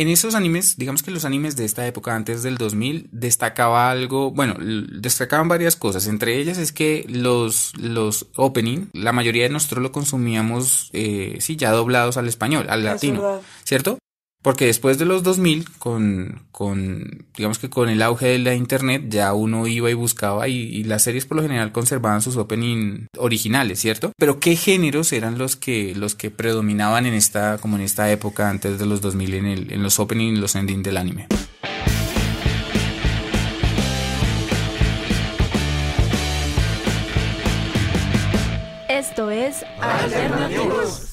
en esos animes, digamos que los animes de esta época, antes del 2000, destacaba algo, bueno, destacaban varias cosas. Entre ellas es que los, los opening, la mayoría de nosotros lo consumíamos, eh, sí, ya doblados al español, al latino, ¿cierto? Porque después de los 2000, con, con, digamos que con el auge de la internet, ya uno iba y buscaba y, las series por lo general conservaban sus opening originales, ¿cierto? Pero ¿qué géneros eran los que, los que predominaban en esta, como en esta época antes de los 2000 en, el, en los opening y los ending del anime? Esto es Alternativos.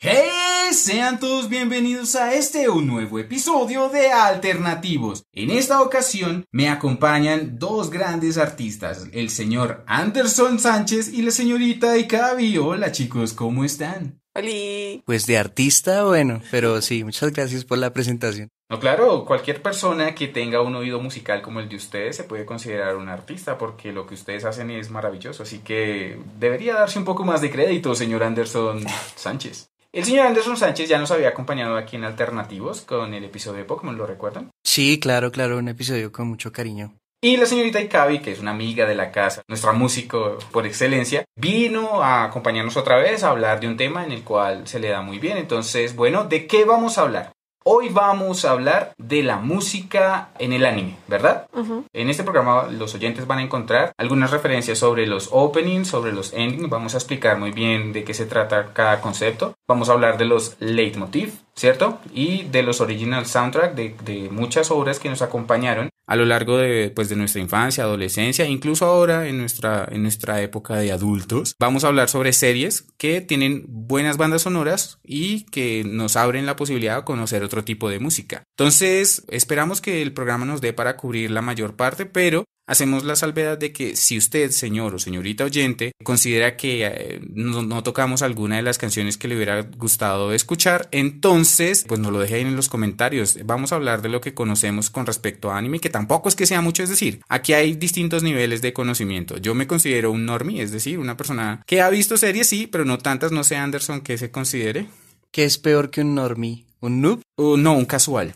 ¡Hey! Sean todos bienvenidos a este un nuevo episodio de Alternativos. En esta ocasión me acompañan dos grandes artistas, el señor Anderson Sánchez y la señorita Ikabi. Hola chicos, ¿cómo están? Hola. Pues de artista, bueno, pero sí, muchas gracias por la presentación. No, claro, cualquier persona que tenga un oído musical como el de ustedes se puede considerar un artista porque lo que ustedes hacen es maravilloso, así que debería darse un poco más de crédito, señor Anderson Sánchez. El señor Anderson Sánchez ya nos había acompañado aquí en Alternativos con el episodio de Pokémon, ¿lo recuerdan? Sí, claro, claro, un episodio con mucho cariño. Y la señorita Ikabi, que es una amiga de la casa, nuestra músico por excelencia, vino a acompañarnos otra vez a hablar de un tema en el cual se le da muy bien. Entonces, bueno, ¿de qué vamos a hablar? Hoy vamos a hablar de la música en el anime, ¿verdad? En este programa los oyentes van a encontrar algunas referencias sobre los openings, sobre los endings. Vamos a explicar muy bien de qué se trata cada concepto. Vamos a hablar de los leitmotiv, ¿cierto? Y de los original soundtrack de, muchas obras que nos acompañaron a lo largo de, pues, de nuestra infancia, adolescencia, incluso ahora en nuestra, en nuestra época de adultos. Vamos a hablar sobre series que tienen buenas bandas sonoras y que nos abren la posibilidad de conocer otro tipo de música. Entonces, esperamos que el programa nos dé para cubrir la mayor parte, pero Hacemos la salvedad de que si usted, señor o señorita oyente, considera que eh, no, tocamos alguna de las canciones que le hubiera gustado escuchar, entonces, pues nos lo deje ahí en los comentarios. Vamos a hablar de lo que conocemos con respecto a anime, que tampoco es que sea mucho, es decir, aquí hay distintos niveles de conocimiento. Yo me considero un normie, es decir, una persona que ha visto series, sí, pero no tantas, no sé, Anderson, que se considere. ¿Qué es peor que un normie? ¿Un noob? Uh, no, un casual.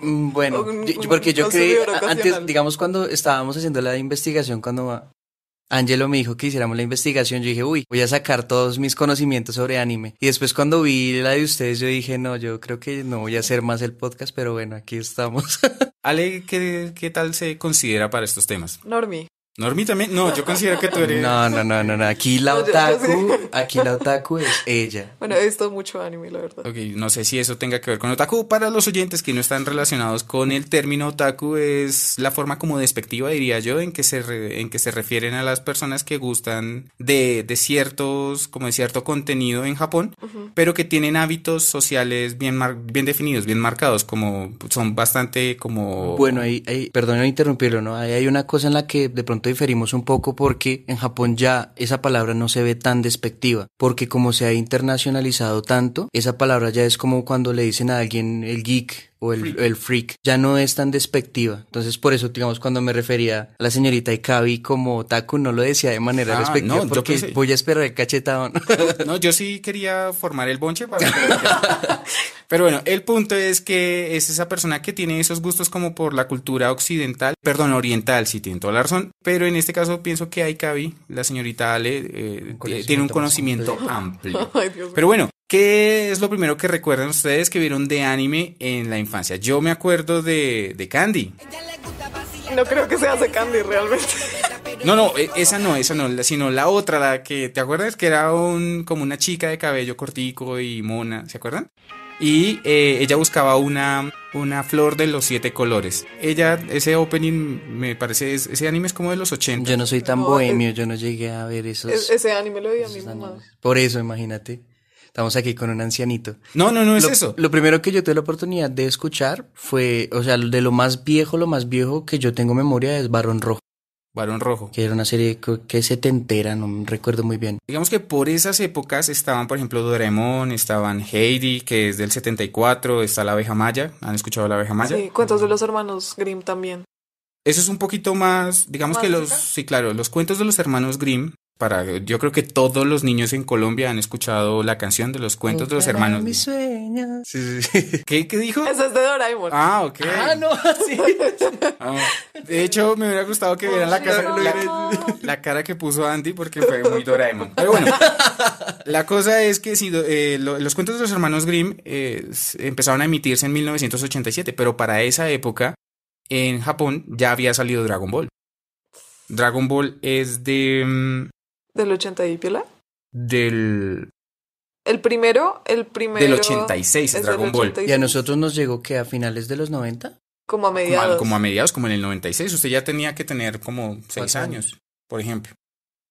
Mm, bueno, porque yo creí, antes, digamos, cuando estábamos haciendo la investigación, cuando Angelo me dijo que hiciéramos la investigación, yo dije, uy, voy a sacar todos mis conocimientos sobre anime. Y después cuando vi la de ustedes, yo dije, no, yo creo que no voy a hacer más el podcast, pero bueno, aquí estamos. Ale, ¿qué, qué tal se considera para estos temas? Normie. Normi también, no, yo considero que tú eres. No, no, no, no, Aquí la otaku, aquí la otaku es ella. Bueno, he visto mucho anime, la verdad. Ok, no sé si eso tenga que ver con otaku. Para los oyentes que no están relacionados con el término otaku, es la forma como despectiva, diría yo, en que se, en que se refieren a las personas que gustan de, de ciertos, como de cierto contenido en Japón, pero que tienen hábitos sociales bien, bien definidos, bien marcados, como son bastante como. Bueno, ahí, ahí perdón interrumpirlo, ¿no? Ahí hay una cosa en la que de pronto diferimos un poco porque en Japón ya esa palabra no se ve tan despectiva, porque como se ha internacionalizado tanto, esa palabra ya es como cuando le dicen a alguien el geek o el freak. ya no es tan despectiva. Entonces, por eso, digamos, cuando me refería a la señorita Ikabi como taku, no lo decía de manera ah, despectiva, porque voy a esperar el cachetado. no, yo sí quería formar el bonche para... Pero bueno, el punto es que es esa persona que tiene esos gustos como por la cultura occidental, perdón, oriental, si tiene toda la razón, pero en este caso pienso que Ikabi, la señorita Ale, eh, tiene un conocimiento amplio. Pero bueno, ¿Qué es lo primero que recuerdan ustedes que vieron de anime en la infancia? Yo me acuerdo de, de Candy. No creo que se hace Candy realmente. No, no, e, esa no, esa no, sino la otra, la que, ¿te acuerdas? Que era un, como una chica de cabello cortico y mona, ¿se acuerdan? Y eh, ella buscaba una, una flor de los siete colores. Ella, ese opening, me parece, ese anime es como de los 80. Yo no soy tan bohemio, yo no llegué a ver esos. ese anime lo vi a mi mamá. Por eso, imagínate. Estamos aquí con un ancianito. No, no, no es eso. Lo primero que yo tuve la oportunidad de escuchar fue, o sea, de lo más viejo, lo más viejo que yo tengo memoria es Barón Rojo. Barón Rojo. Que era una serie que se te entera, no recuerdo muy bien. Digamos que por esas épocas estaban, por ejemplo, Doraemon, estaban Heidi, que es del 74, está La Abeja Maya. ¿Han escuchado La Abeja Maya? Sí, cuentos de los hermanos Grimm también. Eso es un poquito más, digamos que los, sí, claro, los cuentos de los hermanos Grimm para yo creo que todos los niños en Colombia han escuchado la canción de los cuentos de los hermanos. Mis sueños. Sí, sí, sí. ¿Qué, qué dijo? Ese es de Doraemon. Ah, ok. Ah, no, sí. Ah, de hecho, me hubiera gustado que vieran la, cara, la, la cara que puso Andy porque fue muy Doraemon. Pero bueno, la cosa es que si, eh, lo- los cuentos de los hermanos Grimm eh, empezaron a emitirse en 1987, pero para esa época en Japón ya había salido Dragon Ball. Dragon Ball es de mm, Del 80 y piola. del, El primero, el primero. del 86 es Dragon del Ball. 86, ¿Y a nosotros nos llegó que a finales de los 90? Como a Como a, mediados. como a mediados, como en el 96. Usted ya tenía que tener como 6 Cuatro años, años. por ejemplo.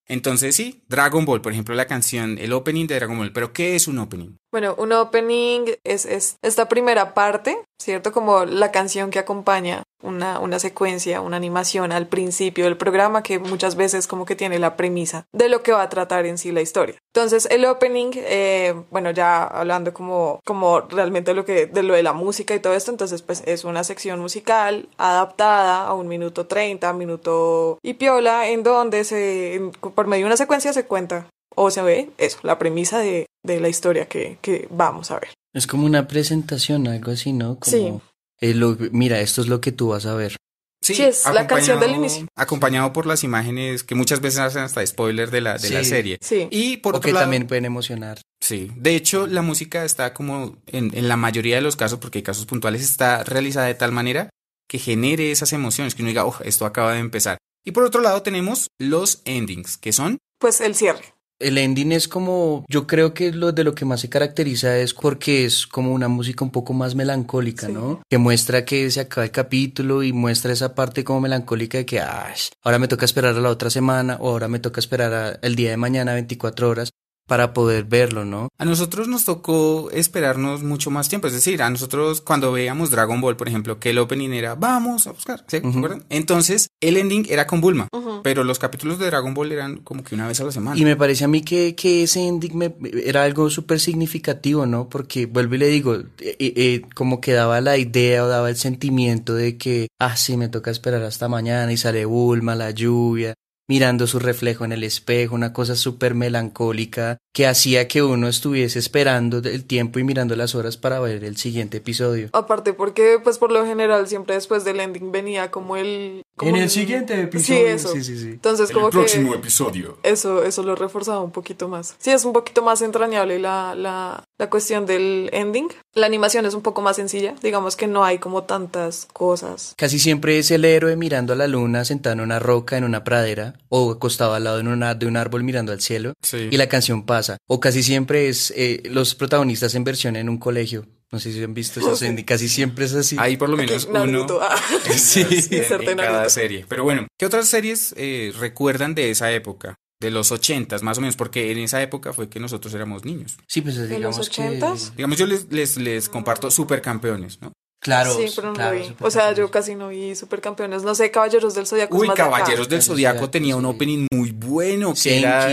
Entonces sí, Dragon Ball, por ejemplo, la canción, el opening de Dragon Ball. Pero ¿qué es un opening? Bueno, un opening es, es esta primera parte, ¿cierto? Como la canción que acompaña una, una secuencia, una animación al principio del programa que muchas veces como que tiene la premisa de lo que va a tratar en sí la historia. Entonces el opening, eh, bueno, ya hablando como, como realmente lo que, de lo de la música y todo esto, entonces pues es una sección musical adaptada a un minuto 30, minuto y piola, en donde se, en- por medio de una secuencia se cuenta o se ve eso, la premisa de, de la historia que, que vamos a ver. Es como una presentación, algo así, ¿no? Como, Sí. Eh, lo- mira, esto es lo que tú vas a ver. Sí, es la canción del acompañado- inicio. Acompañado por las imágenes que muchas veces hacen hasta spoiler de la, de la serie. Sí. Y por o otro que lado, también pueden emocionar. Sí, de hecho la música está como en, en la mayoría de los casos, porque hay casos puntuales, está realizada de tal manera que genere esas emociones, que uno diga, oh, esto acaba de empezar. Y por otro lado tenemos los endings, que son, Pues el cierre. El ending es como, yo creo que lo de lo que más se caracteriza es porque es como una música un poco más melancólica, Sí. ¿no? Que muestra que se acaba el capítulo y muestra esa parte como melancólica de que, "Ay, ahora me toca esperar a la otra semana o ahora me toca esperar a- el día de mañana 24 horas para poder verlo, ¿no? a nosotros nos tocó esperarnos mucho más tiempo, es decir, a nosotros cuando veíamos Dragon Ball, por ejemplo, que el opening era, vamos a buscar, ¿sí? ¿Se acuerdan? Entonces, el ending era con Bulma, pero los capítulos de Dragon Ball eran como que una vez a la semana. Y me parece a mí que, que ese ending me- era algo súper significativo, ¿no? Porque vuelvo y le digo, eh, eh, como que daba la idea o daba el sentimiento de que, ah, sí, me toca esperar hasta mañana y sale Bulma, la lluvia, mirando su reflejo en el espejo, una cosa súper melancólica que hacía que uno estuviese esperando el tiempo y mirando las horas para ver el siguiente episodio. Aparte porque pues por lo general siempre después del ending venía como el... como en el siguiente episodio. Sí, eso. Sí, sí, sí. Entonces como que... episodio. Eso, eso lo reforzaba un poquito más. Sí, es un poquito más entrañable la, la, la cuestión del ending. La animación es un poco más sencilla. Digamos que no hay como tantas cosas. Casi siempre es el héroe mirando a la luna sentado en una roca en una pradera o acostado al lado de, una- de un árbol mirando al cielo Sí. y la canción pasa. O casi siempre es eh, los protagonistas en versión en un colegio. No sé si han visto eso, Sandy. Casi siempre es así. Hay por lo menos uno ah. sí, Inserte en cada serie. Pero bueno, ¿qué otras series eh, recuerdan de esa época? De los ochentas, más o menos, porque en esa época fue que nosotros éramos niños. Sí, pues los digamos que... ochentas? Digamos, yo les, les, les comparto supercampeones, ¿no? Claro, sí, pero no claro, lo vi. O sea, yo casi no vi Supercampeones. No sé, Caballeros del Zodiaco. es Uy, más de acá. Caballeros del Zodiaco tenía un opening muy bueno, que Senki. era,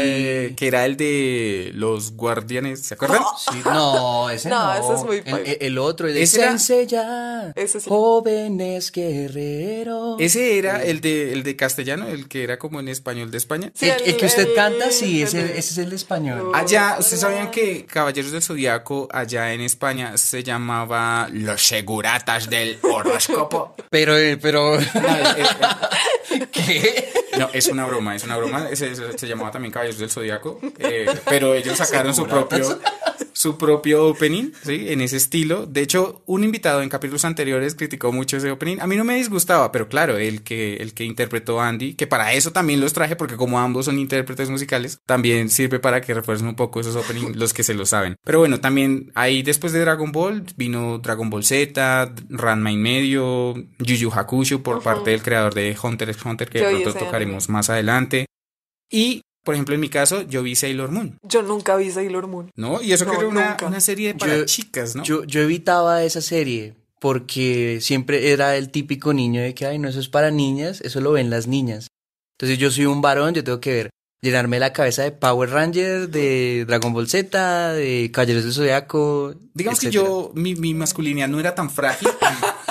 que era el de los guardianes, ¿se acuerdan? Sí, no, ese no. No, ese es muy el, el- el otro, el de Ese era- Ese sí. jóvenes guerreros. Ese era el de, el de castellano, el que era como en español de España. Sí, el, el que usted el- canta, sí, el- ese, ese es el de español. Allá, ¿ustedes sabían que Caballeros del Zodiaco allá en España se llamaba Los Del Horóscopo? Pero, eh, pero, No, es, es- ¿qué? no, es una broma, es una broma. Se llamaba también Caballeros del Zodiaco, eh, pero ellos sacaron su propio, su propio opening, ¿sí? En ese estilo. De hecho, un invitado en capítulos anteriores criticó mucho ese opening. A mí no me disgustaba, pero claro, el que, el que interpretó a Andy, que para eso también los traje, porque como ambos son intérpretes musicales, también sirve para que refuercen un poco esos openings, los que se lo saben. Pero bueno, también ahí después de Dragon Ball vino Dragon Ball Z, Ranma y medio, Yu Yu Hakusho por parte del creador de Hunter x Hunter, que de pronto tocaremos más adelante. Y, por ejemplo, en mi caso, yo vi Sailor Moon, Yo nunca vi Sailor Moon. ¿no? Y eso que No, era una, una serie para Yo- chicas, ¿no? Yo, yo evitaba esa serie porque siempre era el típico niño de que, ay, no, eso es para niñas, eso lo ven las niñas. Entonces yo soy un varón, yo tengo que ver, llenarme la cabeza de Power Ranger, de Dragon Ball Z, de Caballeros del Zodiaco. Digamos que yo, mi, mi masculinidad no era tan frágil.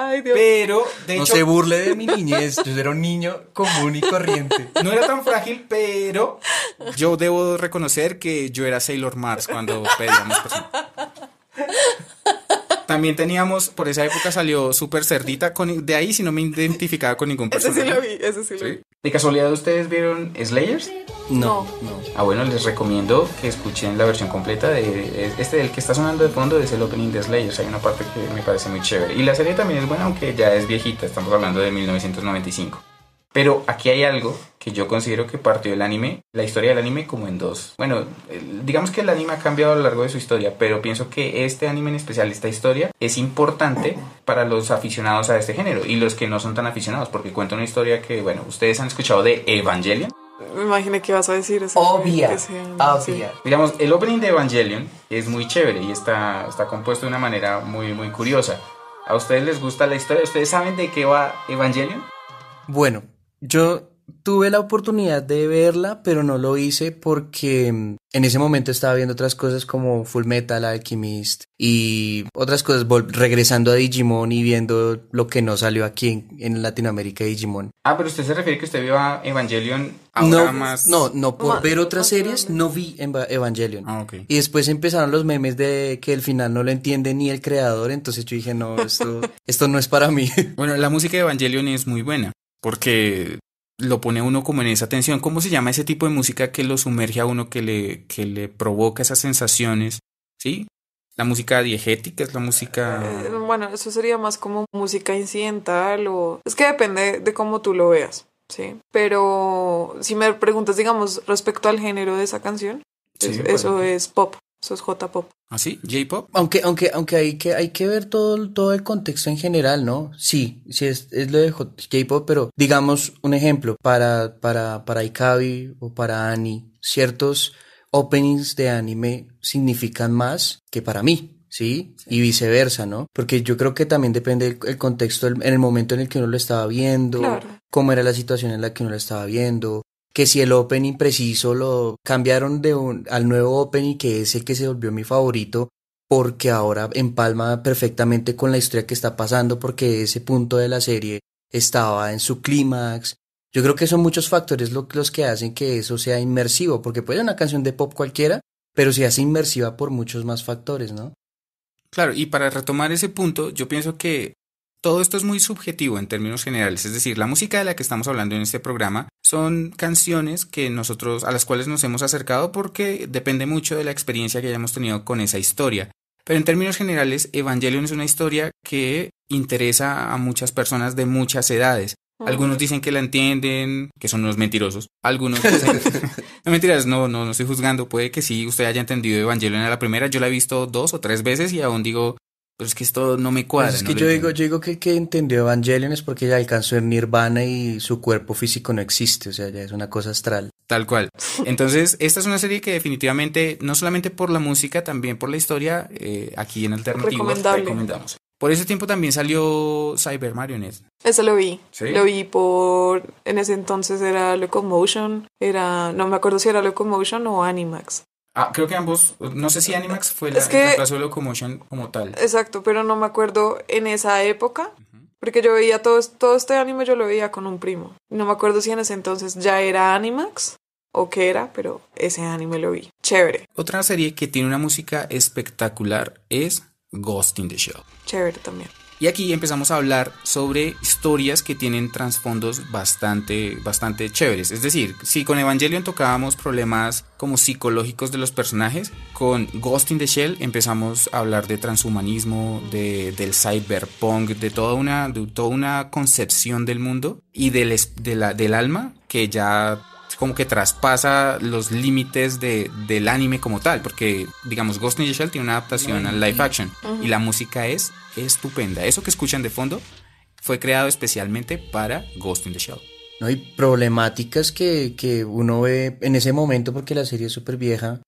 Ay, Dios. Pero, de no hecho, se burle de mi niñez, yo era un niño común y corriente. no era tan frágil, pero yo debo reconocer que yo era Sailor Mars cuando pedíamos persona. También teníamos, por esa época salió Super Cerdita, con, de ahí si no me identificaba con ningún Ese sí personaje. lo vi, ese sí lo vi. ¿Sí? ¿De casualidad ustedes vieron Slayers? No, no. Ah, bueno, les recomiendo que escuchen la versión completa de este del que está sonando de fondo es el opening de Slayers. Hay una parte que me parece muy chévere. Y la serie también es buena, aunque ya es viejita. Estamos hablando de 1995. Pero aquí hay algo que yo considero que partió el anime, la historia del anime como en dos. Bueno, digamos que el anime ha cambiado a lo largo de su historia, pero pienso que este anime en especial, esta historia, es importante para los aficionados a este género y los que no son tan aficionados, porque cuenta una historia que, bueno, ustedes han escuchado de Evangelion. Me imaginé que ibas a decir eso. Obvia, Que sea- obvia. Digamos, el opening de Evangelion es muy chévere y está, está compuesto de una manera muy, muy curiosa. ¿A ustedes les gusta la historia? ¿Ustedes saben de qué va Evangelion? Bueno, yo tuve la oportunidad de verla, pero no lo hice porque mm, en ese momento estaba viendo otras cosas como Full Metal Alchemist y otras cosas, vol- regresando a Digimon y viendo lo que no salió aquí en, en Latinoamérica Digimon. Ah, pero usted se refiere que usted vio a Evangelion ahora No, más... no, no, por ver otras series no vi Eva- Evangelion. Ah, ok. Y después empezaron los memes de que el final no lo entiende ni el creador, entonces yo dije, no, esto, esto no es para mí. Bueno, la música de Evangelion es muy buena porque lo pone uno como en esa tensión. ¿Cómo se llama ese tipo de música que lo sumerge a uno, que le, que le provoca esas sensaciones? ¿Sí? La música diegética es la música... Eh, bueno, eso sería más como música incidental o... Es que depende de cómo tú lo veas, ¿sí? Pero si me preguntas, digamos, respecto al género de esa canción, Sí, es- por eso es pop, eso es J-pop. ¿Ah, sí? ¿J-pop? Aunque, aunque, aunque hay que, hay que ver todo, todo el contexto en general, ¿no? Sí, sí es, es lo de J- J-pop, pero digamos un ejemplo, para, para, para Ikabi o para Annie, ciertos openings de anime significan más que para mí, ¿sí? Y viceversa, ¿no? Porque yo creo que también depende el, el contexto el- en el momento en el que uno lo estaba viendo, Claro. cómo era la situación en la que uno lo estaba viendo, que si el opening preciso lo cambiaron de un, al nuevo opening que es el que se volvió mi favorito porque ahora empalma perfectamente con la historia que está pasando porque ese punto de la serie estaba en su clímax. Yo creo que son muchos factores lo- los que hacen que eso sea inmersivo, porque puede ser una canción de pop cualquiera, pero se hace inmersiva por muchos más factores, ¿no? Claro, y para retomar ese punto, yo pienso que todo esto es muy subjetivo en términos generales, es decir, la música de la que estamos hablando en este programa son canciones que nosotros a las cuales nos hemos acercado porque depende mucho de la experiencia que hayamos tenido con esa historia. Pero en términos generales, Evangelion es una historia que interesa a muchas personas de muchas edades. Algunos dicen que la entienden, que son unos mentirosos. Algunos dicen... no mentiras, no, no, no estoy juzgando. Puede que sí, usted haya entendido Evangelion a la primera. Yo la he visto dos o tres veces y aún digo, pero es que esto no me cuadra. Pues es que yo digo, entiendo". yo digo que que entendió Evangelion es porque ya alcanzó el nirvana y su cuerpo físico no existe, o sea, ya es una cosa astral. Tal cual. Entonces, esta es una serie que definitivamente, no solamente por la música, también por la historia, eh, aquí en Alternativo recomendamos. Por ese tiempo también salió Cyber Marionette. Eso lo vi. ¿Sí? Lo vi por. En ese entonces era Locomotion. Era. No me acuerdo si era Locomotion o Animax. Ah, creo que ambos, no sé si Animax fue la Es que- el reemplazo de Locomotion como tal. Exacto, pero no me acuerdo en esa época. Porque yo veía todo, todo este anime, yo lo veía con un primo. No me acuerdo si en ese entonces ya era Animax o qué era, pero ese anime lo vi. Chévere, Otra serie que tiene una música espectacular es Ghost in the Shell. chévere también. Y aquí empezamos a hablar sobre historias que tienen trasfondos bastante, bastante chéveres. Es decir, si con Evangelion tocábamos problemas como psicológicos de los personajes, con Ghost in the Shell empezamos a hablar de transhumanismo, de, del cyberpunk, de toda una, de toda una concepción del mundo y del, de la- del alma que ya como que traspasa los límites de, del anime como tal, porque digamos Ghost in the Shell tiene una adaptación al live action y la música es estupenda. Eso que escuchan de fondo fue creado especialmente para Ghost in the Shell. ¿no? hay problemáticas que, que uno ve en ese momento, porque la serie es súper vieja,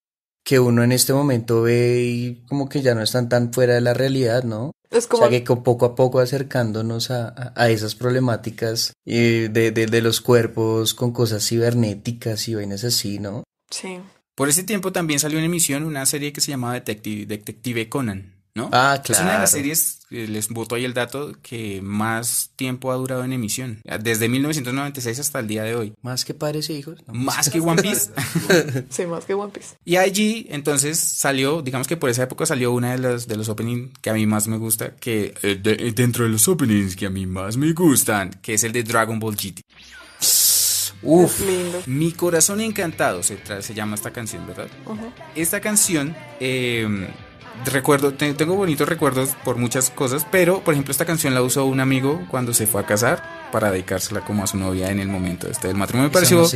que uno en este momento ve y como que ya no están tan fuera de la realidad, ¿no? Es O como. sea que co- poco a poco acercándonos a, a- a esas problemáticas eh, de, de, de los cuerpos con cosas cibernéticas y vainas así, ¿no? Sí. Por ese tiempo también salió en emisión una serie que se llamaba Detective, Detective Conan. ¿No? Ah, Es una de las claro. series, les voto ahí el dato, que más tiempo ha durado en emisión. Desde 1996 hasta el día de hoy. Más que padres e hijos. ¿no? Más que One Piece. Sí, más que One Piece. Y allí, entonces, salió, digamos que por esa época salió una de los, de los openings que a mí más me gusta, que eh, de- dentro de los openings que a mí más me gustan, que es el de Dragon Ball GT. Uf, lindo. Mi corazón encantado se, se llama esta canción, ¿verdad? Esta canción, eh, recuerdo, te- tengo bonitos recuerdos por muchas cosas, pero por ejemplo esta canción la usó un amigo cuando se fue a casar para dedicársela como a su novia en el momento este del matrimonio. Me pareció, no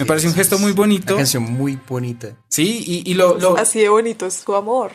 me pareció un gesto es muy bonito. Una canción muy bonita. Sí, y, y lo, lo- Así de bonito es tu amor.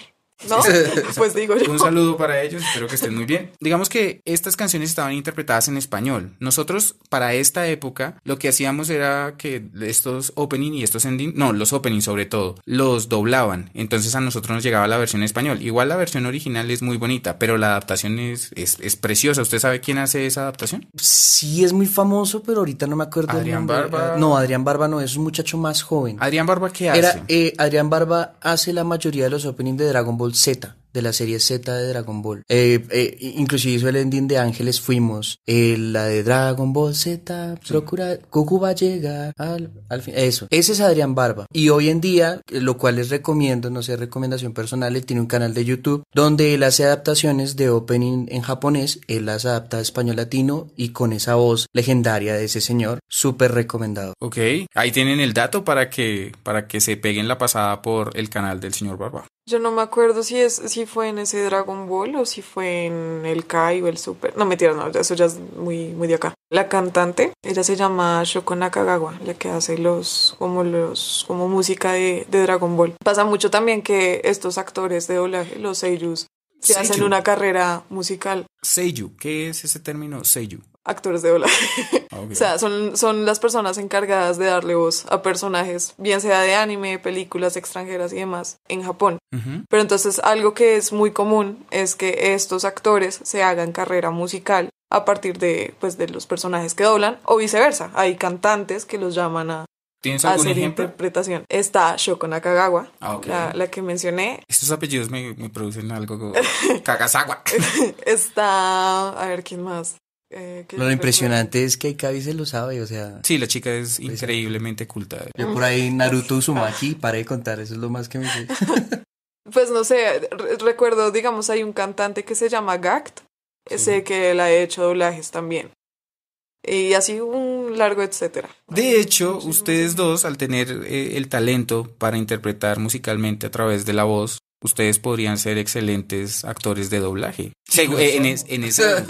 ¿No? pues digo yo. Un saludo para ellos, espero que estén muy bien. Digamos que estas canciones estaban interpretadas en español. Nosotros, para esta época, lo que hacíamos era que estos opening y estos ending, no, los opening sobre todo, los doblaban. Entonces a nosotros nos llegaba la versión en español. Igual la versión original es muy bonita, pero la adaptación es, es, es preciosa. ¿Usted sabe quién hace esa adaptación? Sí, es muy famoso, pero ahorita no me acuerdo Adrián nombre. Barba. No, Adrián Barba no, es un muchacho más joven. Adrián Barba, ¿qué hace? Era, eh, Adrián Barba hace la mayoría de los openings de Dragon Ball Z, de la serie Z de Dragon Ball. Eh, eh, inclusive hizo el ending de Ángeles Fuimos, eh, la de Dragon Ball Z, procura, Goku va a llegar al, al fin. Eso, ese es Adrián Barba. Y hoy en día, eh, lo cual les recomiendo, no sé, recomendación personal, él tiene un canal de YouTube donde él hace adaptaciones de opening en japonés, él las adapta a español latino y con esa voz legendaria de ese señor, súper recomendado. Ok, ahí tienen el dato para que, para que se peguen la pasada por el canal del señor Barba. Yo no me acuerdo si es si fue en ese Dragon Ball o si fue en el Kai o el Super. No, mentira, no, eso ya es muy, muy de acá. La cantante, ella se llama Shoko Nakagawa, la que hace los, como los, como música de, de Dragon Ball. Pasa mucho también que estos actores de doblaje, los seiyus, se hacen una carrera musical. Seiyu, ¿qué es ese término? Seiyu. Actores de doblaje. Ah. O sea, son, son las personas encargadas de darle voz a personajes, bien sea de anime, películas extranjeras y demás, en Japón. Pero entonces algo que es muy común es que estos actores se hagan carrera musical a partir de, pues, de los personajes que doblan o viceversa. Hay cantantes que los llaman a, ¿Tienes a algún hacer ejemplo? interpretación. Está Shoko Nakagawa, Ah, la, la que mencioné. Estos apellidos me, me producen algo como Kagasawa. Está... A ver, ¿quién más? Eh, Lo impresionante es que Ikabi se lo sabe, o sea... Sí, la chica es increíblemente culta. Yo por ahí Naruto Uzumaki, para de contar, eso es lo más que me sé. Pues no sé, re- recuerdo, digamos, hay un cantante que se llama Gact, sé que él ha hecho doblajes también. Y así un largo etcétera. De hecho, ustedes dos, al tener eh, el talento para interpretar musicalmente a través de la voz, ustedes podrían ser excelentes actores de doblaje. Segu- eh, en, es- en ese-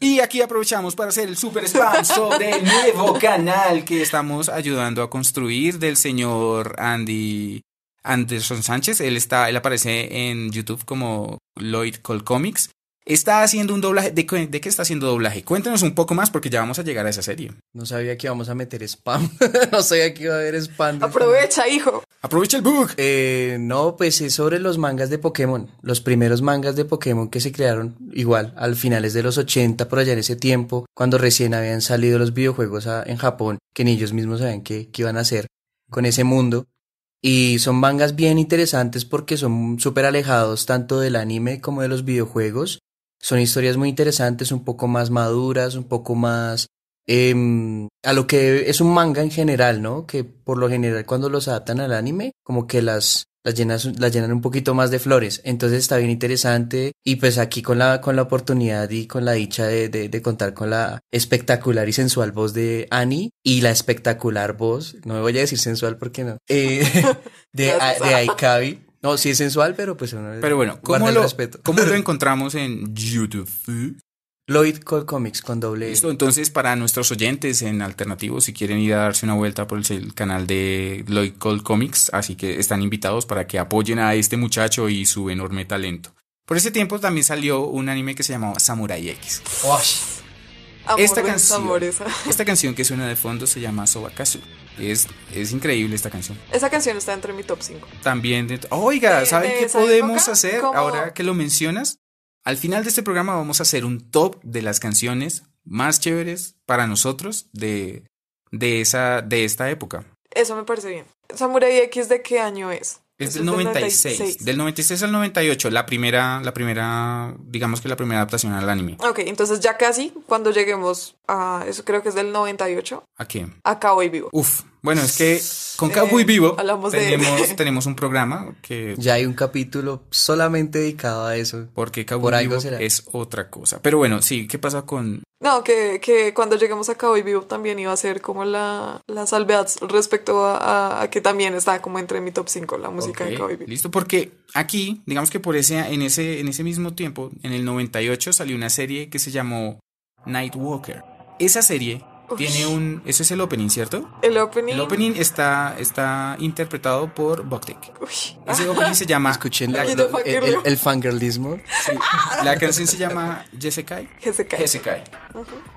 y aquí aprovechamos para hacer el super spam sobre el nuevo canal que estamos ayudando a construir del señor Andy Anderson Sánchez. Él está, él aparece en YouTube como Lloyd Cole Comics. Está haciendo un doblaje. ¿De, qué- ¿De qué está haciendo doblaje? Cuéntanos un poco más porque ya vamos a llegar a esa serie. No sabía que íbamos a meter spam. no sabía que iba a haber spam. Aprovecha, hijo. Aprovecha el bug. Eh, no, pues es sobre los mangas de Pokémon. Los primeros mangas de Pokémon que se crearon igual al finales de los 80, por allá en ese tiempo, cuando recién habían salido los videojuegos a- en Japón, que ni ellos mismos sabían qué, qué iban a hacer con ese mundo. Y son mangas bien interesantes porque son súper alejados tanto del anime como de los videojuegos. Son historias muy interesantes, un poco más maduras, un poco más em, a lo que es un manga en general, ¿no? Que por lo general cuando los adaptan al anime, como que las, las, llenas, las llenan un poquito más de flores. Entonces está bien interesante. Y pues aquí con la, con la oportunidad y con la dicha de, de, de contar con la espectacular y sensual voz de Annie y la espectacular voz, no me voy a decir sensual porque no, eh, de, Gracias. de Aikabi. No, sí es sensual, pero pues Pero bueno, ¿cómo lo, respeto. ¿cómo lo encontramos en YouTube? Lloyd Cole Comics con doble. E. Listo, entonces para nuestros oyentes en alternativo, si quieren ir a darse una vuelta por el, el canal de Lloyd Cole Comics, así que están invitados para que apoyen a este muchacho y su enorme talento. Por ese tiempo también salió un anime que se llamaba Samurai X. Amor Esta canción. Esta canción que suena de fondo se llama Sobakazu. Es, es increíble esta canción. Esa canción está entre mi top 5. También, de- oiga, De- ¿saben de qué podemos época, hacer ahora que lo mencionas? Al final de este programa vamos a hacer un top de las canciones más chéveres para nosotros de, de, esa, de esta época. Eso me parece bien. Samurai X, ¿de qué año es? Es del 96. 96. Del 96 al 98, la primera, la primera, digamos que la primera adaptación al anime. Ok, entonces ya casi cuando lleguemos a, eso creo que es del 98, ¿A qué? a Cowboy Vivo. Uf, bueno, es que con Eh, Cowboy Vivo hablamos de- tenemos, tenemos un programa que Ya hay un capítulo solamente dedicado a eso. porque Por Cowboy algo Vivo será. es otra cosa. Pero bueno, sí, ¿qué pasa con No, que, que cuando lleguemos a Cowboy Vivo también iba a ser como la, la salvedad respecto a, a- a que también está como entre mi top 5 la música de Ok, Cowboy Vivo. Listo, porque aquí, digamos que por ese, en ese, en ese mismo tiempo, en el 98 salió una serie que se llamó Nightwalker. Esa serie. Tiene un, ese es el opening, ¿cierto? El opening. El opening está, está interpretado por Boktek. Uy, Ese opening se llama, Escuchen la, el, el, el fangirlismo. sí, la canción se llama Jesekai. Jesekai. Jesekai.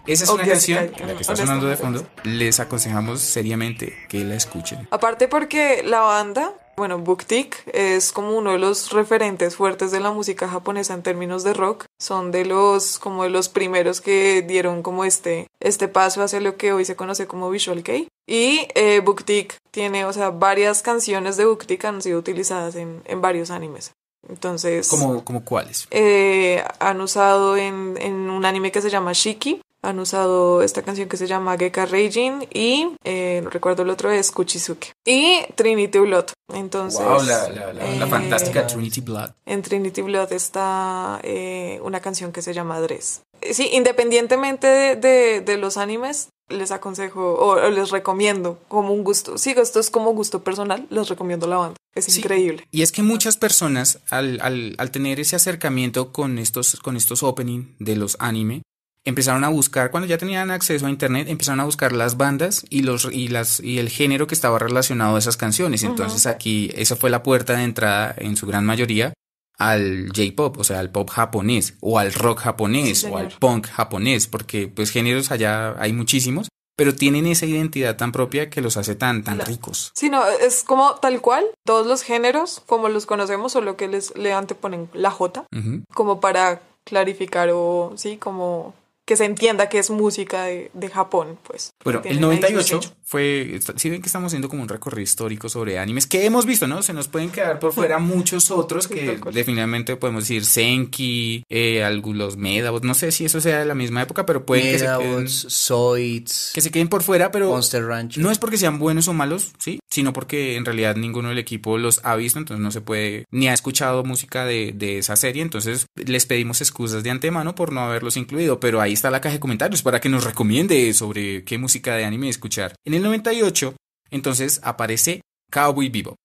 Esa es O una Jesekai, canción, la que está sonando de fondo. Les aconsejamos seriamente que la escuchen. Aparte porque la banda, bueno, Buktik es como uno de los referentes fuertes de la música japonesa en términos de rock. Son de los, como de los primeros que dieron como este, este paso hacia lo que hoy se conoce como Visual Kei. Y eh, Buktik tiene, o sea, varias canciones de Buktik han sido utilizadas en, en varios animes. Entonces, ¿Como, como cuáles? eh, han usado en, en un anime que se llama Shiki. Han usado esta canción que se llama Geka Reijin y eh, no recuerdo el otro es Kuchisuke. Y Trinity Blood. Entonces, wow, la, la, la, la eh, fantástica Trinity Blood. en Trinity Blood está eh, una canción que se llama Dress. Eh, Sí, independientemente de, de- de los animes, les aconsejo o, o les recomiendo como un gusto. Sí, esto es como gusto personal, les recomiendo la banda. Es Sí. increíble. Y es que muchas personas, al, al, al tener ese acercamiento con estos, con estos opening de los anime, empezaron a buscar, cuando ya tenían acceso a internet, empezaron a buscar las bandas y los y las y el género que estaba relacionado a esas canciones. Entonces aquí esa fue la puerta de entrada en su gran mayoría al J-pop, o sea, al pop japonés o al rock japonés Sí, o al punk japonés, porque pues géneros allá hay muchísimos, pero tienen esa identidad tan propia que los hace tan tan ricos. Sí, no, es como tal cual, todos los géneros como los conocemos, solo que les le anteponen la J, como para clarificar o sí, como que se entienda que es música de, de Japón, pues. Bueno, el Tienen ahí su 98 sello. Fue, si ven que estamos haciendo como un recorrido histórico sobre animes que hemos visto, ¿no? Se nos pueden quedar por fuera muchos otros que definitivamente podemos decir Senki, eh, algunos Medabots, no sé si eso sea de la misma época, pero pueden que se, queden, Medabots, Zoids, que se queden por fuera, pero Monster Ranch. no es porque sean buenos o malos, ¿sí? Sino porque en realidad ninguno del equipo los ha visto, entonces no se puede, ni ha escuchado música de, de esa serie, entonces les pedimos excusas de antemano por no haberlos incluido, pero ahí está la caja de comentarios para que nos recomiende sobre qué música de anime escuchar. En el 98, entonces aparece Cowboy Vivo,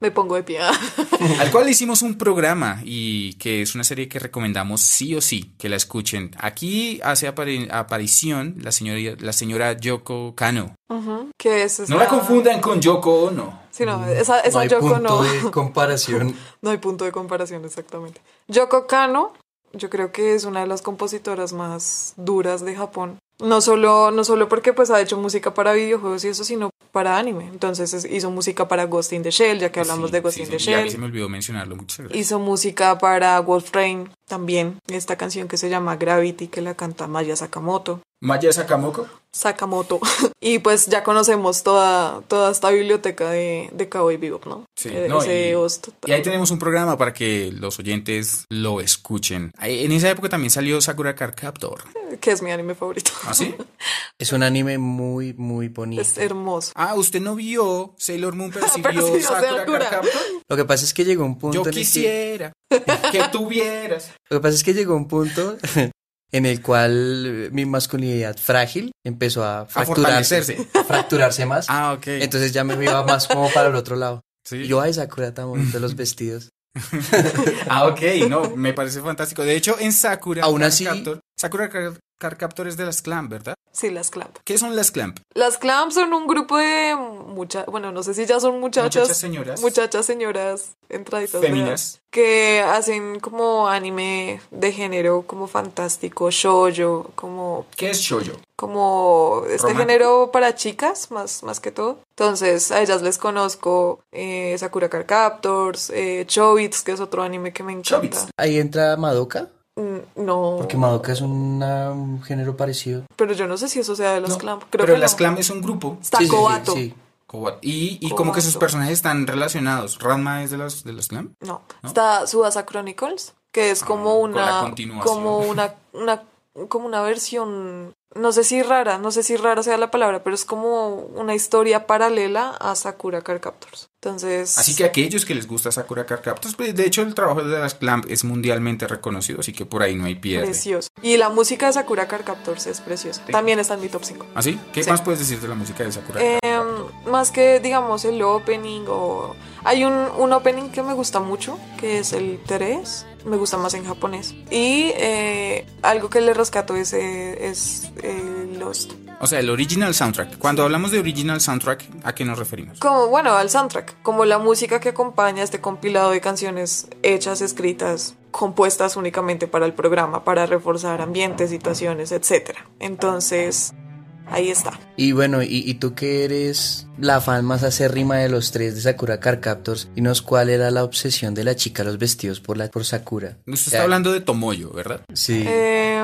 Me pongo de pie. al cual hicimos un programa y que es una serie que recomendamos sí o sí que la escuchen. Aquí hace apari- aparición la señora, la señora Yoko Kano. Que es No la confundan con Yoko Ono. Sí, no, esa, esa no hay Yoko punto no. de comparación. No hay punto de comparación, exactamente. Yoko Kano, yo creo que es una de las compositoras más duras de Japón. No solo, no solo porque pues ha hecho música para videojuegos y eso, sino para anime. Entonces es- hizo música para Ghost in the Shell, ya que hablamos Sí, de Ghost sí, in the mí se Shell. me olvidó mencionarlo. Muchas gracias. Hizo música para Wolf Rain también. Esta canción que se llama Gravity, que la canta Maya Sakamoto. Maya Sakamoto. Sakamoto. y pues ya conocemos toda, toda esta biblioteca de, de Cowboy Bebop, ¿no? Sí, Eh, no, ese y- ahí tenemos un programa para que los oyentes lo escuchen. En esa época también salió Sakura Card Captor. que es mi anime favorito. ¿Ah, sí? Es un anime muy, muy bonito. Es hermoso. Ah, usted no vio Sailor Moon, pero sí Pero vio Sakura Sakura. Card Captor. Lo que pasa es que llegó un punto Yo en el que, quisiera que tuvieras. lo que pasa es que llegó un punto en el cual mi masculinidad frágil empezó a fracturarse, a fracturarse más. Ah, ok. Entonces ya me iba más como para el otro lado. Sí. Y yo, ay, Sakura tan bonito los vestidos. Ah, ok, no, me parece fantástico. De hecho, en Sakura Aún así- Captor, Sakura Card Card Captor es de las Clamp, ¿verdad? Sí, las Clamp. ¿Qué son las Clamp? Las Clamp son un grupo de muchas, bueno, no sé si ya son muchachas. Muchachas señoras. Muchachas señoras entraditas Féminas. que hacen como anime de género como fantástico, shoujo, como ¿Qué es shoujo? como este Romántico. género para chicas más, más que todo. Entonces a ellas les conozco eh, Sakura Card Captors, eh, Chobits, que es otro anime que me encanta. Chobits. Ahí entra Madoka, No, porque Madoka es una- un género parecido. pero yo no sé si eso sea de los No, Clamp. Creo pero que las no. Clamp es un grupo. Está Sí, sí, sí, Kobato. sí. Y, y como que sus personajes están relacionados. ¿Ranma es de los, de los clan? No. Está Subasa Chronicles, que es como ah, una. Como una, una. Como una versión no sé si rara, no sé si rara sea la palabra, pero es como una historia paralela a Sakura Card Captors. Entonces. Así que aquellos que les gusta Sakura Card Captors, pues, de hecho el trabajo de las Clamp es mundialmente reconocido, así que por ahí no hay pierde. Precioso. Y la música de Sakura Card Captors es preciosa. También está en mi top 5. ¿Ah, sí? ¿Qué más puedes decir de la música de Sakura? Eh, más que, digamos, el opening o. Hay un, un opening que me gusta mucho, que es el 3 me gusta más en japonés. Y eh, algo que le rescato es, eh, es eh, Lost. O sea, el original soundtrack. Cuando hablamos de original soundtrack, ¿a qué nos referimos? Como, bueno, al soundtrack, como la música que acompaña este compilado de canciones hechas, escritas, compuestas únicamente para el programa, para reforzar ambientes, situaciones, etc. Entonces, ahí está. Y bueno, y, tú que eres la fan más acérrima de los tres de Sakura Car Captors, nos cuál era la obsesión de la chica los vestidos por la por Sakura. Usted está hablando de Tomoyo, ¿verdad? Sí. Eh,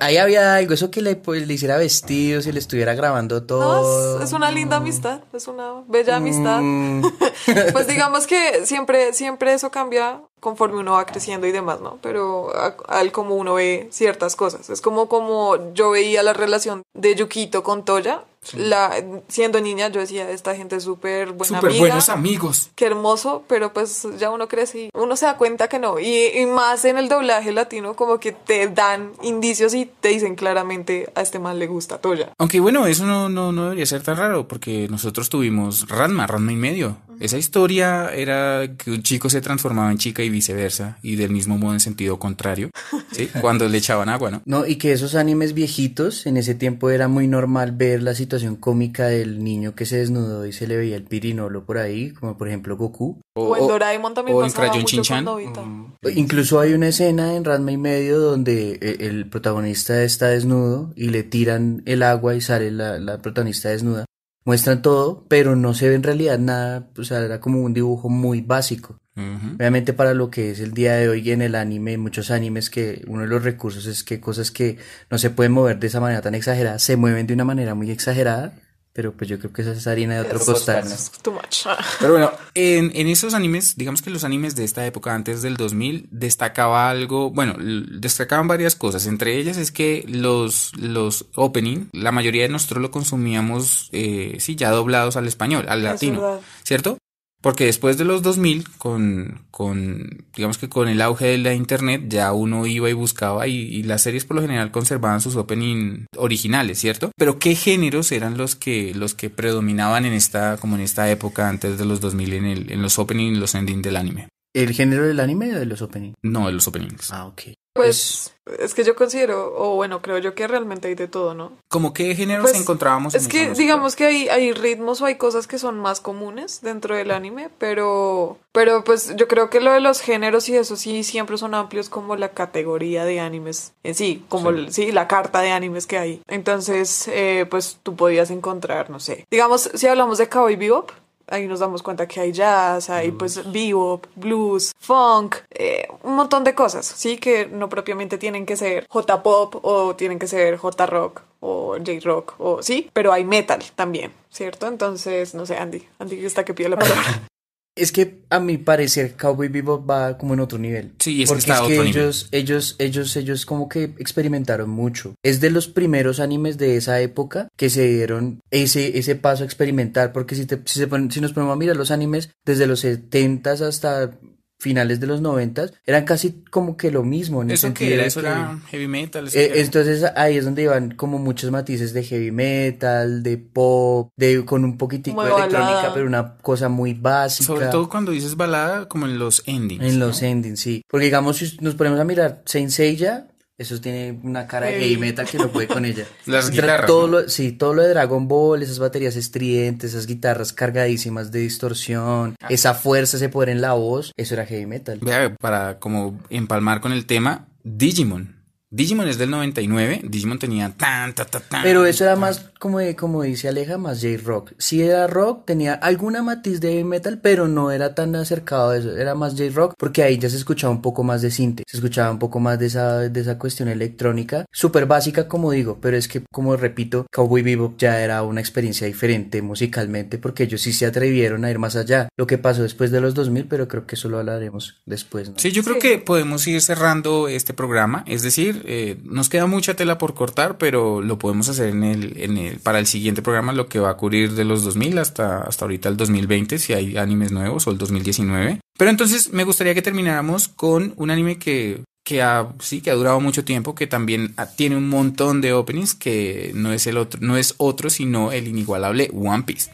ahí había algo, eso que le, pues, le hiciera vestidos y le estuviera grabando todo. es, una linda amistad, es una bella amistad. Mm. pues digamos que siempre, siempre eso cambia conforme uno va creciendo y demás, ¿no? Pero al como uno ve ciertas cosas. Es como como yo veía la relación de Yukito con Toya la, siendo niña yo decía, esta gente es súper buena Súper buenos amigos. Qué hermoso, pero pues ya uno crece y uno se da cuenta que no. Y, más en el doblaje latino como que te dan indicios y te dicen claramente a este man le gusta Toya. Aunque bueno, eso no, no, no debería ser tan raro porque nosotros tuvimos Ranma, Ranma y medio. Esa historia era que un chico se transformaba en chica y viceversa, y del mismo modo en sentido contrario, ¿sí? Cuando le echaban agua, ¿no? No, y que esos animes viejitos, en ese tiempo era muy normal ver la situación cómica del niño que se desnudó y se le veía el pirinolo por ahí, como por ejemplo Goku. O, en Doraemon también o en Chinchan. Mm. Incluso hay una escena en Ranma y medio donde eh, el protagonista está desnudo y le tiran el agua y sale la, la protagonista desnuda muestran todo, pero no se ve en realidad nada, o sea, era como un dibujo muy básico. Obviamente para lo que es el día de hoy en el anime, muchos animes que uno de los recursos es que cosas que no se pueden mover de esa manera tan exagerada, se mueven de una manera muy exagerada pero pues yo creo que esa es harina de otro costal. Too much. Pero bueno, en, en, esos animes, digamos que los animes de esta época, antes del 2000, destacaba algo, bueno, destacaban varias cosas. Entre ellas es que los, los opening, la mayoría de nosotros lo consumíamos, eh, sí, ya doblados al español, al latino, ¿cierto? Porque después de los 2000, con, con, digamos que con el auge de la internet, ya uno iba y buscaba y, las series por lo general conservaban sus opening originales, ¿cierto? Pero ¿qué géneros eran los que, los que predominaban en esta, como en esta época antes de los 2000 en, el, en los opening y los ending del anime? ¿El género del anime o de los openings? No, de los openings. Ah, ok. Pues es que yo considero, o bueno, creo yo que realmente hay de todo, ¿no? ¿Cómo qué géneros pues, encontrábamos? Es que digamos que hay, hay ritmos o hay cosas que son más comunes dentro del anime, pero, pero pues yo creo que lo de los géneros y eso sí siempre son amplios como la categoría de animes en sí, como sí, la carta de animes que hay. Entonces, eh, pues tú podías encontrar, no sé. Digamos, si hablamos de Cowboy Bebop, ahí nos damos cuenta que hay jazz, hay pues bebop, blues, funk, eh, un montón de cosas, sí, que no propiamente tienen que ser J-pop o tienen que ser J-rock o J-rock o sí, pero hay metal también, ¿cierto? Entonces, no sé, Andy, Andy está que pide la palabra. Es que a mi parecer Cowboy Bebop va como en otro nivel. Sí, es porque que, está es que ellos, ellos, ellos, ellos como que experimentaron mucho. Es de los primeros animes de esa época que se dieron ese, ese paso a experimentar. Porque si, te, si, se si nos ponemos a mirar los animes desde los 70 hasta finales de los noventas eran casi como que lo mismo en era, eso era heavy metal eh, entonces ahí es donde iban como muchos matices de heavy metal de pop de con un poquitico de electrónica pero una cosa muy básica. Sobre todo cuando dices balada como en los endings en los endings sí. Porque digamos si nos ponemos a mirar Saint Seiya eso tiene una cara de heavy metal que no puede con ella. Las guitarras. Todo lo, sí, todo lo de Dragon Ball, esas baterías estridentes, esas guitarras cargadísimas de distorsión, ah. esa fuerza, ese poder en la voz, eso era heavy metal. Vea, para como empalmar con el tema, Digimon. Digimon es del 99, Digimon tenía tan, tan, tan, tan. Pero eso era más, como, como dice Aleja, más J-Rock. Sí era rock, tenía alguna matiz de heavy metal, pero no era tan acercado a eso, era más J-Rock, porque ahí ya se escuchaba un poco más de cinte, se escuchaba un poco más de esa, de esa cuestión electrónica, súper básica como digo, pero es que, como repito, Cowboy Bebop ya era una experiencia diferente musicalmente, porque ellos sí se atrevieron a ir más allá. Lo que pasó después de los 2000, pero creo que eso lo hablaremos después. ¿no? Sí, yo creo que podemos ir cerrando este programa, es decir, eh, nos queda mucha tela por cortar, pero lo podemos hacer en el, en el, para el siguiente programa, lo que va a cubrir de los 2000 hasta, hasta ahorita el 2020, si hay animes nuevos, o el 2019. Pero entonces me gustaría que termináramos con un anime que, que ha, sí, que ha durado mucho tiempo, que también tiene un montón de openings, que no es el otro, no es otro, sino el inigualable One Piece.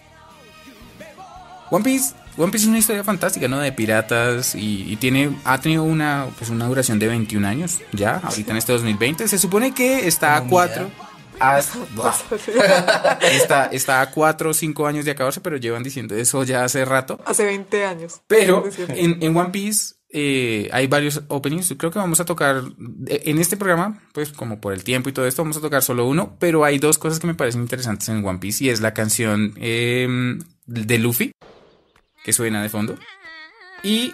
One Piece One Piece es una historia fantástica, ¿no? De piratas y, tiene, ha tenido una, pues una duración de 21 años ya, ahorita en este 2020. Se supone que está a 4. está, está a 4 o 5 años de acabarse, pero llevan diciendo eso ya hace rato. Hace 20 años. Pero en, en One Piece eh, hay varios openings. Creo que vamos a tocar eh, en este programa, pues como por el tiempo y todo esto, vamos a tocar solo uno. Pero hay dos cosas que me parecen interesantes en One Piece y es la canción eh, de Luffy que suena de fondo. Y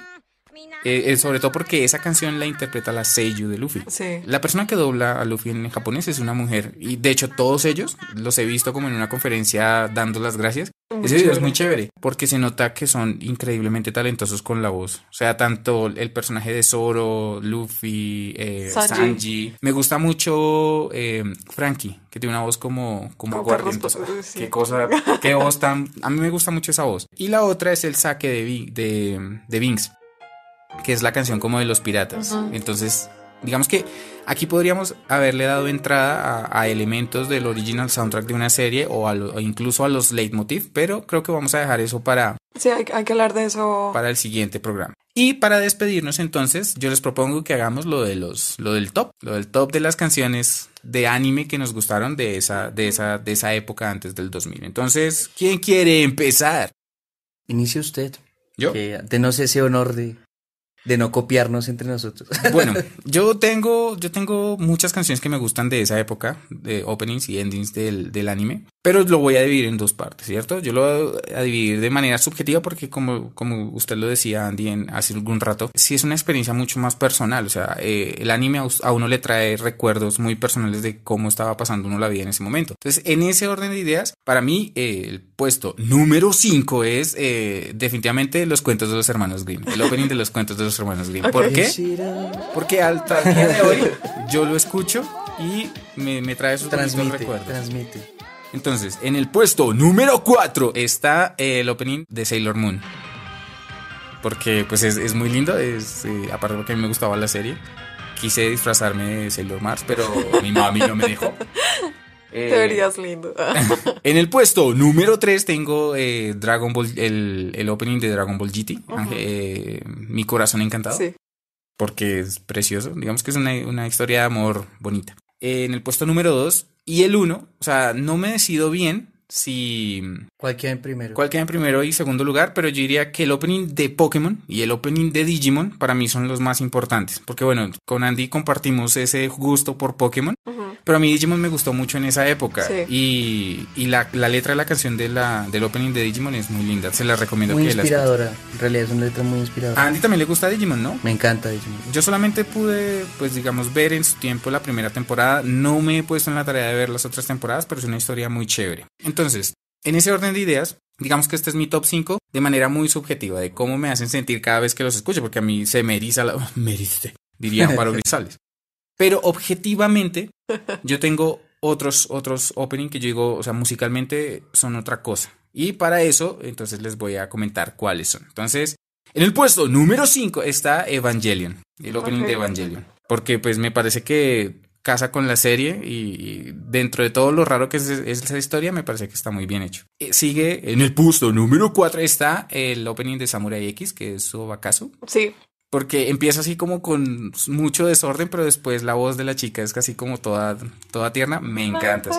eh, sobre todo porque esa canción la interpreta la Seiyu de Luffy. La persona que dobla a Luffy en japonés es una mujer. Y de hecho, todos ellos los he visto como en una conferencia dando las gracias. Ese video es muy chévere porque se nota que son increíblemente talentosos con la voz. O sea, tanto el personaje de Zoro, Luffy, eh, Sanji. Me gusta mucho eh, Frankie, que tiene una voz como, como aguardientosa. Qué cosa, qué voz tan. A mí me gusta mucho esa voz. Y la otra es el saque de, de, de Vince que es la canción como de los piratas. Entonces, digamos que aquí podríamos haberle dado entrada a, elementos del original soundtrack de una serie o, incluso a los leitmotiv, pero creo que vamos a dejar eso para... Sí, hay, que hablar de eso. Para el siguiente programa. Y para despedirnos entonces, yo les propongo que hagamos lo de los, lo del top, lo del top de las canciones de anime que nos gustaron de esa, de esa, de esa época antes del 2000. Entonces, ¿quién quiere empezar? Inicie usted. ¿Yo? Que denos ese honor de de no copiarnos entre nosotros. Bueno, yo tengo, yo tengo muchas canciones que me gustan de esa época, de openings y endings del, del anime, pero lo voy a dividir en dos partes, ¿cierto? Yo lo voy a dividir de manera subjetiva porque como, como usted lo decía, Andy, en, hace algún rato, sí es una experiencia mucho más personal, o sea, eh, el anime a, uno le trae recuerdos muy personales de cómo estaba pasando uno la vida en ese momento. Entonces, en ese orden de ideas, para mí, eh, el puesto número 5 es eh, definitivamente los cuentos de los hermanos Grimm, el opening de los cuentos de los hermanos Grimm. ¿Por qué? Porque al día de hoy yo lo escucho y me, trae sus recuerdos. Transmite. Entonces, en el puesto número 4 está el opening de Sailor Moon. Porque pues es, muy lindo, es, eh, aparte de que a mí me gustaba la serie. Quise disfrazarme de Sailor Mars, pero mi mami no me dejó. Te verías lindo. en el puesto número 3 tengo eh, Dragon Ball, el, opening de Dragon Ball GT, eh, Mi corazón encantado. Sí. Porque es precioso, digamos que es una, una historia de amor bonita. En el puesto número 2 y el 1, o sea, no me decido bien si... ¿Cuál queda en primero? ¿Cuál queda en primero y segundo lugar? Pero yo diría que el opening de Pokémon y el opening de Digimon para mí son los más importantes. Porque bueno, con Andy compartimos ese gusto por Pokémon. Pero a mí Digimon me gustó mucho en esa época. Y, y la, la, letra de la canción de la, del opening de Digimon es muy linda. Se la recomiendo muy que inspiradora. En realidad es una letra muy inspiradora. A Andy también le gusta Digimon, ¿no? Me encanta Digimon. Yo solamente pude, pues digamos, ver en su tiempo la primera temporada. No me he puesto en la tarea de ver las otras temporadas, pero es una historia muy chévere. Entonces, en ese orden de ideas, digamos que este es mi top 5 de manera muy subjetiva de cómo me hacen sentir cada vez que los escucho, porque a mí se me eriza la... me diría Amparo Grisales. Pero objetivamente, yo tengo otros, otros opening que yo digo, o sea, musicalmente son otra cosa. Y para eso, entonces les voy a comentar cuáles son. Entonces, en el puesto número 5 está Evangelion, el opening de Evangelion. Porque pues me parece que casa con la serie y, dentro de todo lo raro que es, esa historia me parece que está muy bien hecho. Eh, sigue en el puesto número 4 está el opening de Samurai X, que es su acaso. Sí. Porque empieza así como con mucho desorden, pero después la voz de la chica es casi como toda, toda tierna. Me encanta.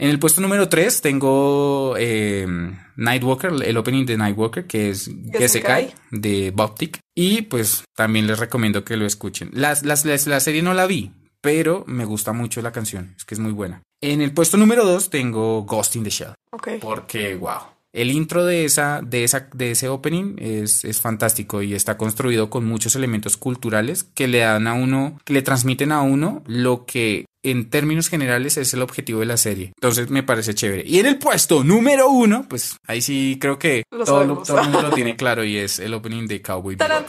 En el puesto número 3 tengo eh, Nightwalker, el opening de Nightwalker, que es Gesekai de Boptic. Y pues también les recomiendo que lo escuchen. Las, las, la serie no la vi, pero me gusta mucho la canción, es que es muy buena. En el puesto número 2 tengo Ghost in the Shell. Ok. Porque, wow. El intro de, esa, de, esa, de ese opening es, es, fantástico y está construido con muchos elementos culturales que le dan a uno, que le transmiten a uno lo que en términos generales es el objetivo de la serie. Entonces me parece chévere. Y en el puesto número uno, pues ahí sí creo que todo, lo, todo, el mundo lo tiene claro y es el opening de Cowboy taran,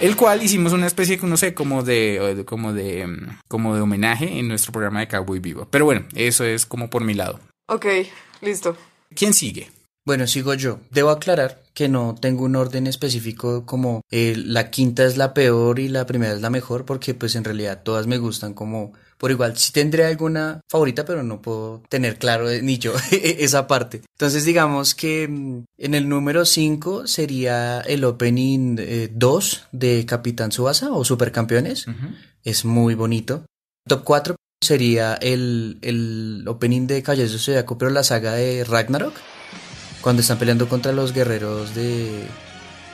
El cual hicimos una especie, no sé, como de, como de, como de homenaje en nuestro programa de Cowboy Vivo. Pero bueno, eso es como por mi lado. Ok, listo. ¿Quién sigue? Bueno, sigo yo. Debo aclarar que no tengo un orden específico como eh, la quinta es la peor y la primera es la mejor, porque pues en realidad todas me gustan como por igual. Sí tendré alguna favorita, pero no puedo tener claro ni yo esa parte. Entonces digamos que mm, en el número 5 sería el opening 2 eh, de Capitán Subasa o Supercampeones. Es muy bonito. Top 4 sería el, el opening de Caballeros de Zodiaco, pero la saga de Ragnarok. Cuando están peleando contra los guerreros de.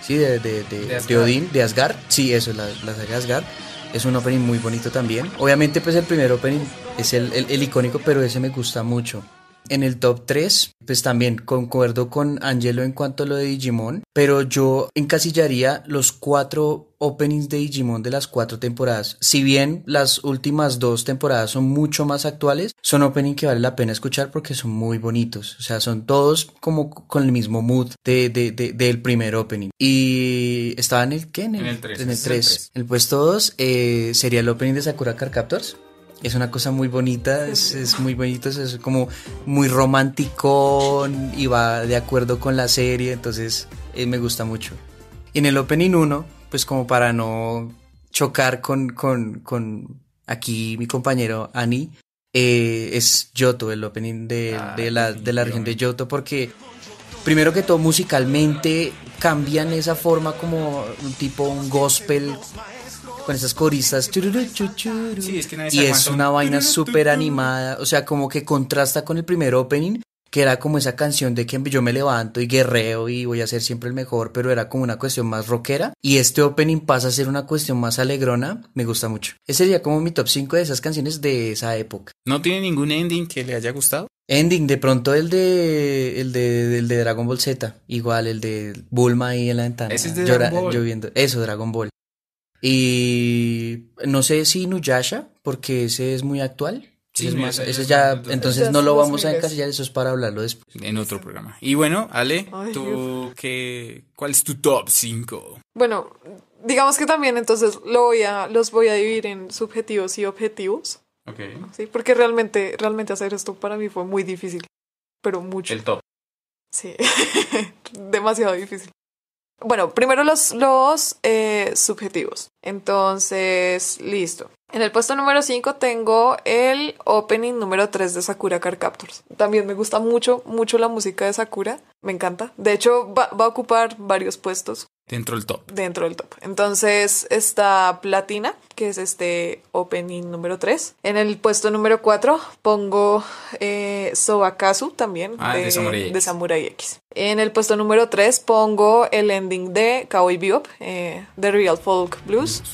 Sí, de, de, de, Odín, de Asgard. Sí, eso, la, la saga de Asgard. Es un opening muy bonito también. Obviamente, pues el primer opening es el, el, icónico, pero ese me gusta mucho. En el top 3, pues también concuerdo con Angelo en cuanto a lo de Digimon, pero yo encasillaría los cuatro openings de Digimon de las cuatro temporadas. Si bien las últimas dos temporadas son mucho más actuales, son openings que vale la pena escuchar porque son muy bonitos. O sea, son todos como con el mismo mood de, de, del primer opening. Y estaba en el ¿qué? En el, 3. En el 3. El, puesto 2 eh, sería el opening de Sakura Car Captors es una cosa muy bonita, es, muy bonito, es como muy romántico y va de acuerdo con la serie, entonces eh, me gusta mucho. Y en el opening 1, pues como para no chocar con, con, con aquí mi compañero Ani, eh, es Yoto, el opening de, ah, de, la, de la región de Yoto, porque primero que todo musicalmente cambian esa forma como un tipo un gospel con esas coristas. y es una vaina súper animada, o sea, como que contrasta con el primer opening, que era como esa canción de que yo me levanto y guerreo y voy a ser siempre el mejor, pero era como una cuestión más rockera. Y este opening pasa a ser una cuestión más alegrona, me gusta mucho. Ese sería como mi top 5 de esas canciones de esa época. ¿No tiene ningún ending que le haya gustado? Ending, de pronto el de el de, el de Dragon Ball Z, igual el de Bulma ahí en la ventana. Ese es de Dragon Ball. Lloviendo. Eso, Dragon Ball. Y no sé si Nuyasha, porque ese es muy actual. Sí, es más, ese ya, entonces no lo vamos a encasillar, eso es para hablarlo después. En otro programa. Y bueno, Ale, ¿tú qué, ¿cuál es tu top 5? Bueno, digamos que también entonces lo voy a, los voy a dividir en subjetivos y objetivos. Ok. Sí, porque realmente, realmente hacer esto para mí fue muy difícil, pero mucho. El top. Sí, demasiado difícil. Bueno, primero los, los eh, subjetivos. Entonces, listo. En el puesto número 5 tengo el opening número 3 de Sakura Car Captors. También me gusta mucho, mucho la música de Sakura. Me encanta. De hecho, va, va a ocupar varios puestos. Dentro del top. Dentro del top. Entonces está Platina, que es este opening número 3. En el puesto número 4 pongo eh, Sobakazu también ah, de, Samurai X. En el puesto número 3 pongo el ending de Cowboy Bebop, eh, The Real Folk Blues.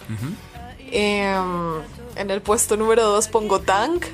Em, en el puesto número 2 pongo Tank.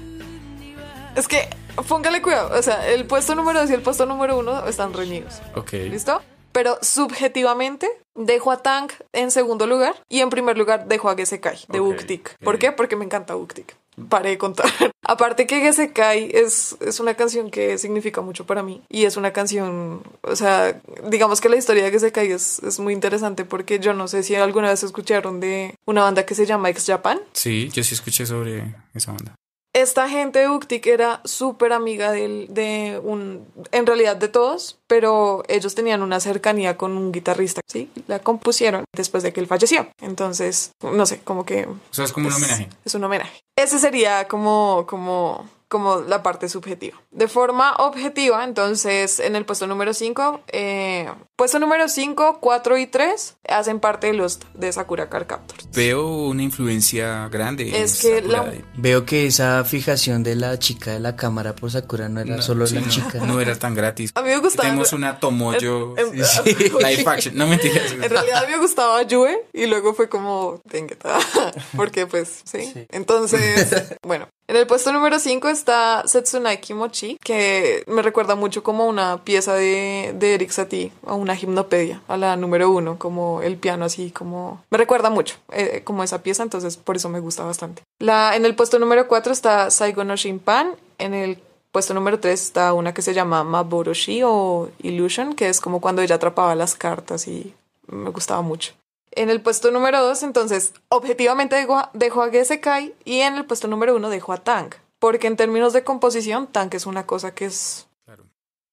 Es que, póngale cuidado, o sea, el puesto número 2 y el puesto número 1 están reñidos. Ok. ¿Listo? Pero subjetivamente dejo a Tank en segundo lugar y en primer lugar dejo a Gesekai de okay, ¿Por qué? Porque me encanta Buktik. Paré de contar. Aparte que Gesekai es, es una canción que significa mucho para mí y es una canción, o sea, digamos que la historia de Gesekai es, es muy interesante porque yo no sé si alguna vez escucharon de una banda que se llama Ex Japan. Sí, yo sí escuché sobre esa banda esta gente de Uktik era súper amiga de, de, un, en realidad de todos, pero ellos tenían una cercanía con un guitarrista, ¿sí? La compusieron después de que él falleció. Entonces, no sé, como que... O sea, es como un homenaje. Es un homenaje. Ese sería como, como como la parte subjetiva. De forma objetiva, entonces en el puesto número 5, eh, puesto número 5, 4 y 3 hacen parte de los de Sakura Car Captors. Veo una influencia grande. Es que la... Veo que esa fijación de la chica de la cámara por Sakura no era solo la chica. No era tan gratis. A mí me gustaba. Tenemos una Tomoyo sí, live action. No mentiras. En realidad a mí me gustaba Yue y luego fue como, porque pues sí. Entonces, bueno, en el puesto número 5 está Setsunai Kimochi, que me recuerda mucho como una pieza de, de Eric Satie, o una gimnopedia, a la número 1, como el piano así, como... Me recuerda mucho eh, como esa pieza, entonces por eso me gusta bastante. La, en el puesto número 4 está Saigo no Shinpan, en el puesto número 3 está una que se llama Maboroshi o Illusion, que es como cuando ella atrapaba las cartas y me gustaba mucho. En el puesto número 2, entonces, objetivamente dejo, a Gesekai y en el puesto número 1 dejo a Tank. Porque en términos de composición, Tank es una cosa que es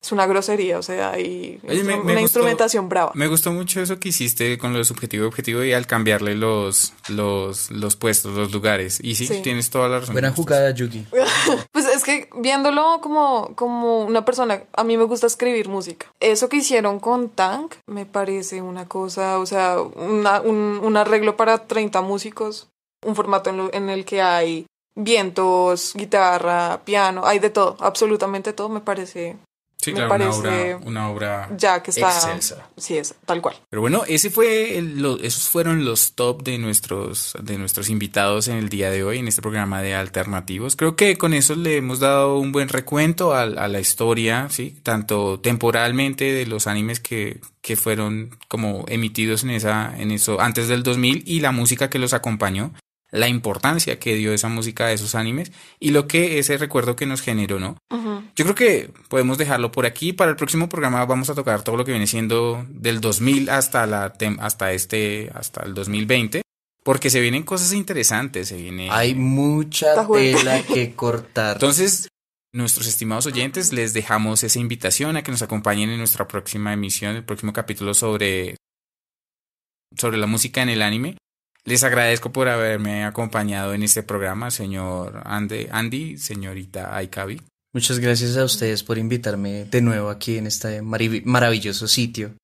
es una grosería, o sea, hay una instrumentación brava. Me gustó mucho eso que hiciste con lo de subjetivo y objetivo y al cambiarle los, los, los puestos, los lugares. Y sí, tienes toda la razón. Buena jugada, Yuki. pues es que viéndolo como, como una persona, a mí me gusta escribir música. Eso que hicieron con Tank me parece una cosa, o sea, una, un, un, arreglo para 30 músicos, un formato en, en el que hay vientos, guitarra, piano, hay de todo, absolutamente todo, me parece Sí, me parece una obra, ya que está, excelsa. Sí, es tal cual. Pero bueno, ese fue esos fueron los top de nuestros de nuestros invitados en el día de hoy en este programa de alternativos. Creo que con eso le hemos dado un buen recuento a, a la historia, sí, tanto temporalmente de los animes que, que fueron como emitidos en esa en eso antes del 2000 y la música que los acompañó la importancia que dio esa música a esos animes y lo que ese recuerdo que nos generó, ¿no? Yo creo que podemos dejarlo por aquí. Para el próximo programa vamos a tocar todo lo que viene siendo del 2000 hasta la hasta este hasta el 2020. Porque se vienen cosas interesantes, se viene... Hay mucha tela que cortar. Entonces, nuestros estimados oyentes, les dejamos esa invitación a que nos acompañen en nuestra próxima emisión, el próximo capítulo sobre, sobre la música en el anime. Les agradezco por haberme acompañado en este programa, señor Andy, Andy señorita Aikabi. Muchas gracias a ustedes por invitarme de nuevo aquí en este maravilloso sitio.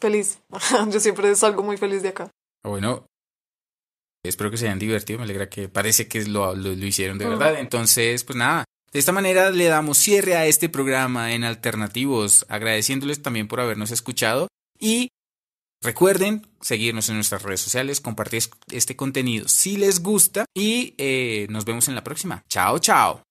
Feliz. Yo siempre salgo muy feliz de acá. Bueno, espero que se hayan divertido. Me alegra que parece que lo, lo, hicieron de verdad. Entonces, pues nada. De esta manera le damos cierre a este programa en Alternativos, agradeciéndoles también por habernos escuchado y Recuerden seguirnos en nuestras redes sociales, compartir este contenido si les gusta y eh, nos vemos en la próxima. Chao, chao.